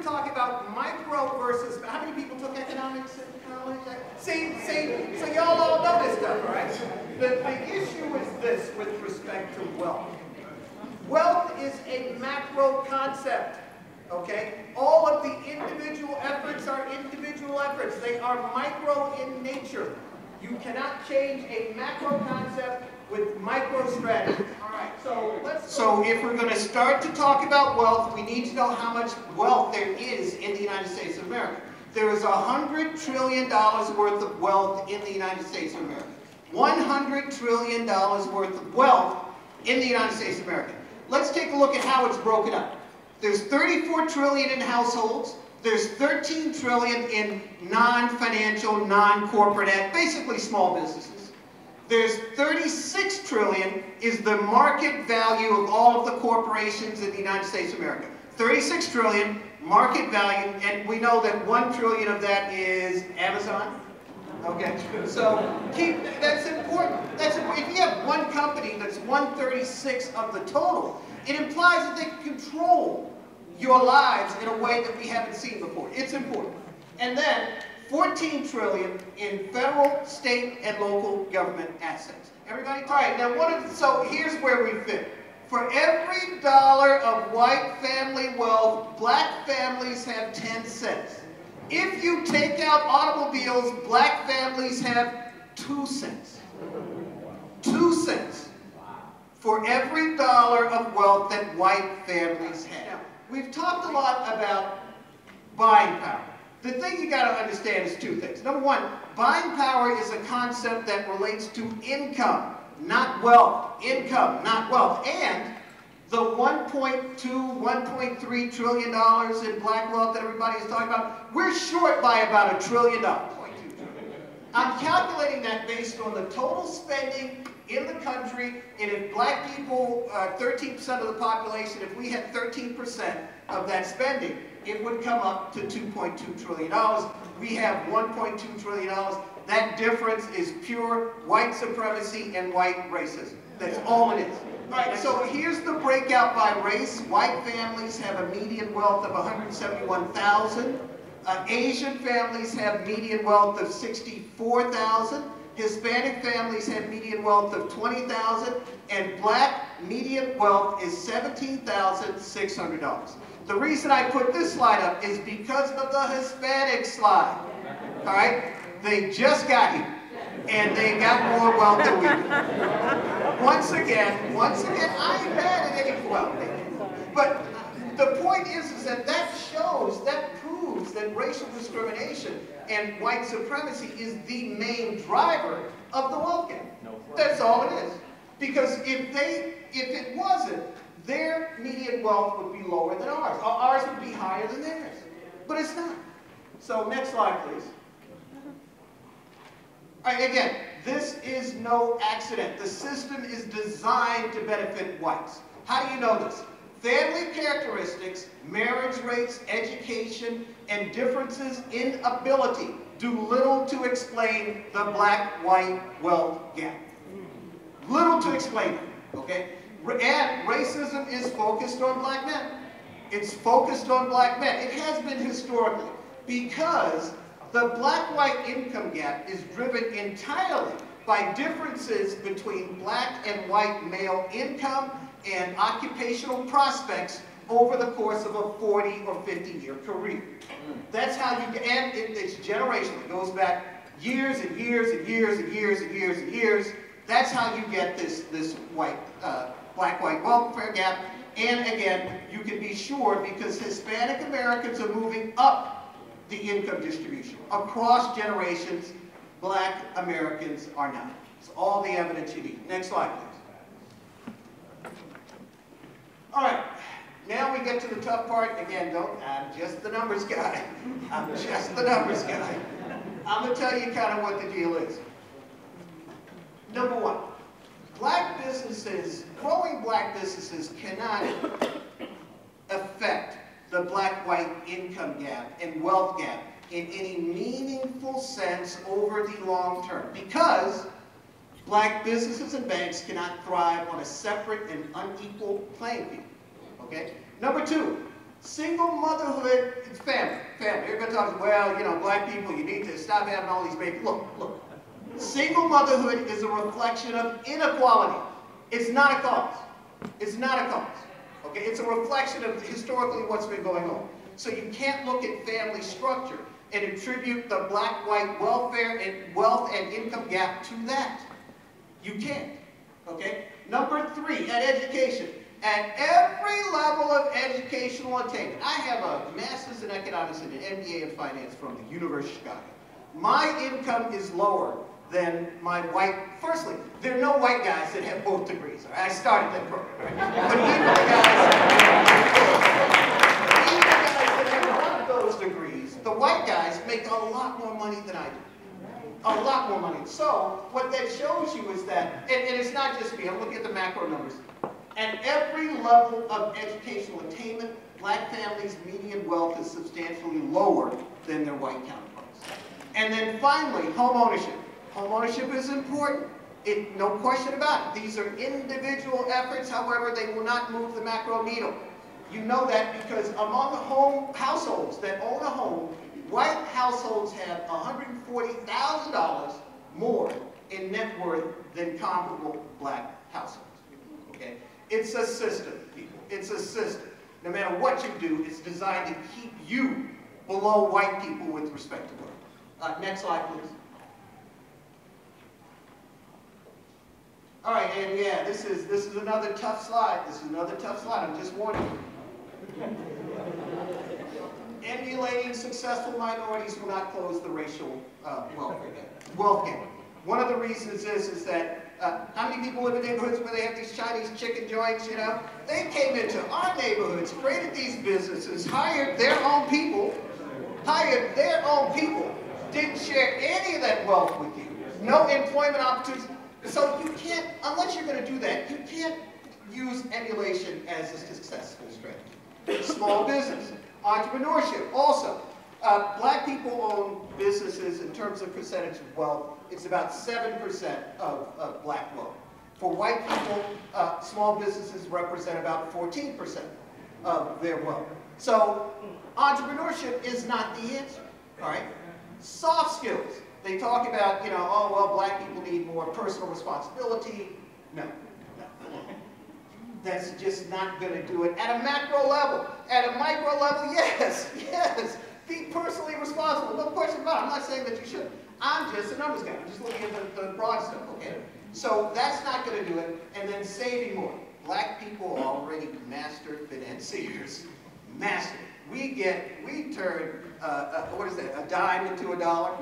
to talk about micro versus, how many people took economics in college? See, see, so y'all all know this stuff, right? The, the issue is this with respect to wealth. Wealth is a macro concept, okay? All of the individual efforts are individual efforts. They are micro in nature. You cannot change a macro concept with micro strategies. All right, so. So if we're going to start to talk about wealth, we need to know how much wealth there is in the United States of America. There is a hundred trillion dollars worth of wealth in the United States of America. One hundred trillion dollars worth of wealth in the United States of America. Let's take a look at how it's broken up. There's 34 trillion in households. There's 13 trillion in non-financial, non-corporate, basically small businesses. There's 36 trillion is the market value of all of the corporations in the United States of America. 36 trillion market value, and we know that 1 trillion of that is Amazon. Okay, so keep that's important. That's important. If you have one company that's 136 of the total, it implies that they control your lives in a way that we haven't seen before. It's important. And then 14 trillion in federal, state, and local government assets. Everybody? All right, now so here's where we fit. For every dollar of white family wealth, black families have 10 cents. If you take out automobiles, black families have 2 cents. 2 cents for every dollar of wealth that white families have. We've talked a lot about buying power. The thing you got to understand is two things. Number one, buying power is a concept that relates to income, not wealth. Income, not wealth. And the 1.2, 1.3 trillion dollars in black wealth that everybody is talking about, we're short by about a trillion dollars. I'm calculating that based on the total spending in the country, and if black people, 13% uh, of the population, if we had 13% of that spending, it would come up to $2.2 trillion. We have $1.2 trillion. That difference is pure white supremacy and white racism. That's all it is. All right, so here's the breakout by race. White families have a median wealth of 171,000. Uh, Asian families have median wealth of 64,000. Hispanic families have median wealth of 20,000, and black median wealth is $17,600. The reason I put this slide up is because of the Hispanic slide. All right? They just got here, and they got more wealth than we do. Once again, once again, I ain't mad at any wealth. But the point is, is that that shows, that proves that racial discrimination and white supremacy is the main driver of the wealth gap. No That's all it is. Because if they, if it wasn't, their median wealth would be lower than ours. or Ours would be higher than theirs. But it's not. So next slide, please. All right, again, this is no accident. The system is designed to benefit whites. How do you know this? Family characteristics, marriage rates, education, and differences in ability do little to explain the black-white wealth gap. Little to explain it, okay? And racism is focused on black men. It's focused on black men. It has been historically because the black-white income gap is driven entirely by differences between black and white male income and occupational prospects over the course of a 40 or 50 year career. That's how you, and it, it's generational. It goes back years and years and years and years and years and years. That's how you get this, this white, uh, black-white welfare gap. And again, you can be sure because Hispanic Americans are moving up the income distribution. Across generations, black Americans are not. It's all the evidence you need. Next slide, please. All right, now we get to the tough part. Again, don't, I'm just the numbers guy. I'm just the numbers guy. I'm to tell you kind of what the deal is. Number one, black businesses, growing black businesses cannot affect the black-white income gap and wealth gap in any meaningful sense over the long term because Black businesses and banks cannot thrive on a separate and unequal playing field. Okay? Number two, Single motherhood, it's family, family. Everybody talks, well, you know, black people, you need to stop having all these babies. Look, look. Single motherhood is a reflection of inequality. It's not a cause. It's not a cause. Okay, it's a reflection of historically what's been going on. So you can't look at family structure and attribute the black-white welfare and wealth and income gap to that. You can't. Okay? Number three, at education. At every level of educational attainment, I have a master's in economics and an MBA in finance from the University of Chicago. My income is lower than my white, firstly, there are no white guys that have both degrees. Right? I started that program, right? But even the guys, even guys that have those degrees, the white guys make a lot more money than I do. A lot more money. So, what that shows you is that, and, and it's not just me, I'm looking at the macro numbers. At every level of educational attainment, black families' median wealth is substantially lower than their white counterparts. And then finally, home ownership. Home ownership is important. It, no question about it. These are individual efforts, however, they will not move the macro needle. You know that because among the home households that own a home, white households have $140,000 more in net worth than comparable black households. Okay? It's a system, people. It's a system. No matter what you do, it's designed to keep you below white people with respect to wealth. Uh, next slide, please. All right, and yeah, this is this is another tough slide. This is another tough slide. I'm just warning you. Emulating successful minorities will not close the racial uh, wealth gap. One of the reasons is is that uh, how many people live in neighborhoods where they have these Chinese chicken joints? You know, they came into our neighborhoods, created these businesses, hired their own people, hired their own people, didn't share any of that wealth with you. No employment opportunities. So you can't, unless you're going to do that, you can't use emulation as a successful strategy. Small business, entrepreneurship, also. Uh, black people own businesses in terms of percentage of wealth. It's about 7% of, of black wealth. For white people, uh, small businesses represent about 14% of their wealth. So entrepreneurship is not the answer, all right? Soft skills. They talk about, you know, oh, well, black people need more personal responsibility. No, no. That's just not going to do it. At a macro level, at a micro level, yes, yes. Be personally responsible, no question about it. I'm not saying that you should. I'm just a numbers guy. I'm just looking at the, the broad stuff, okay? So that's not going to do it. And then saving more. Black people are already master financiers. Master. We get, we turn, uh, uh, what is that, a dime into a dollar?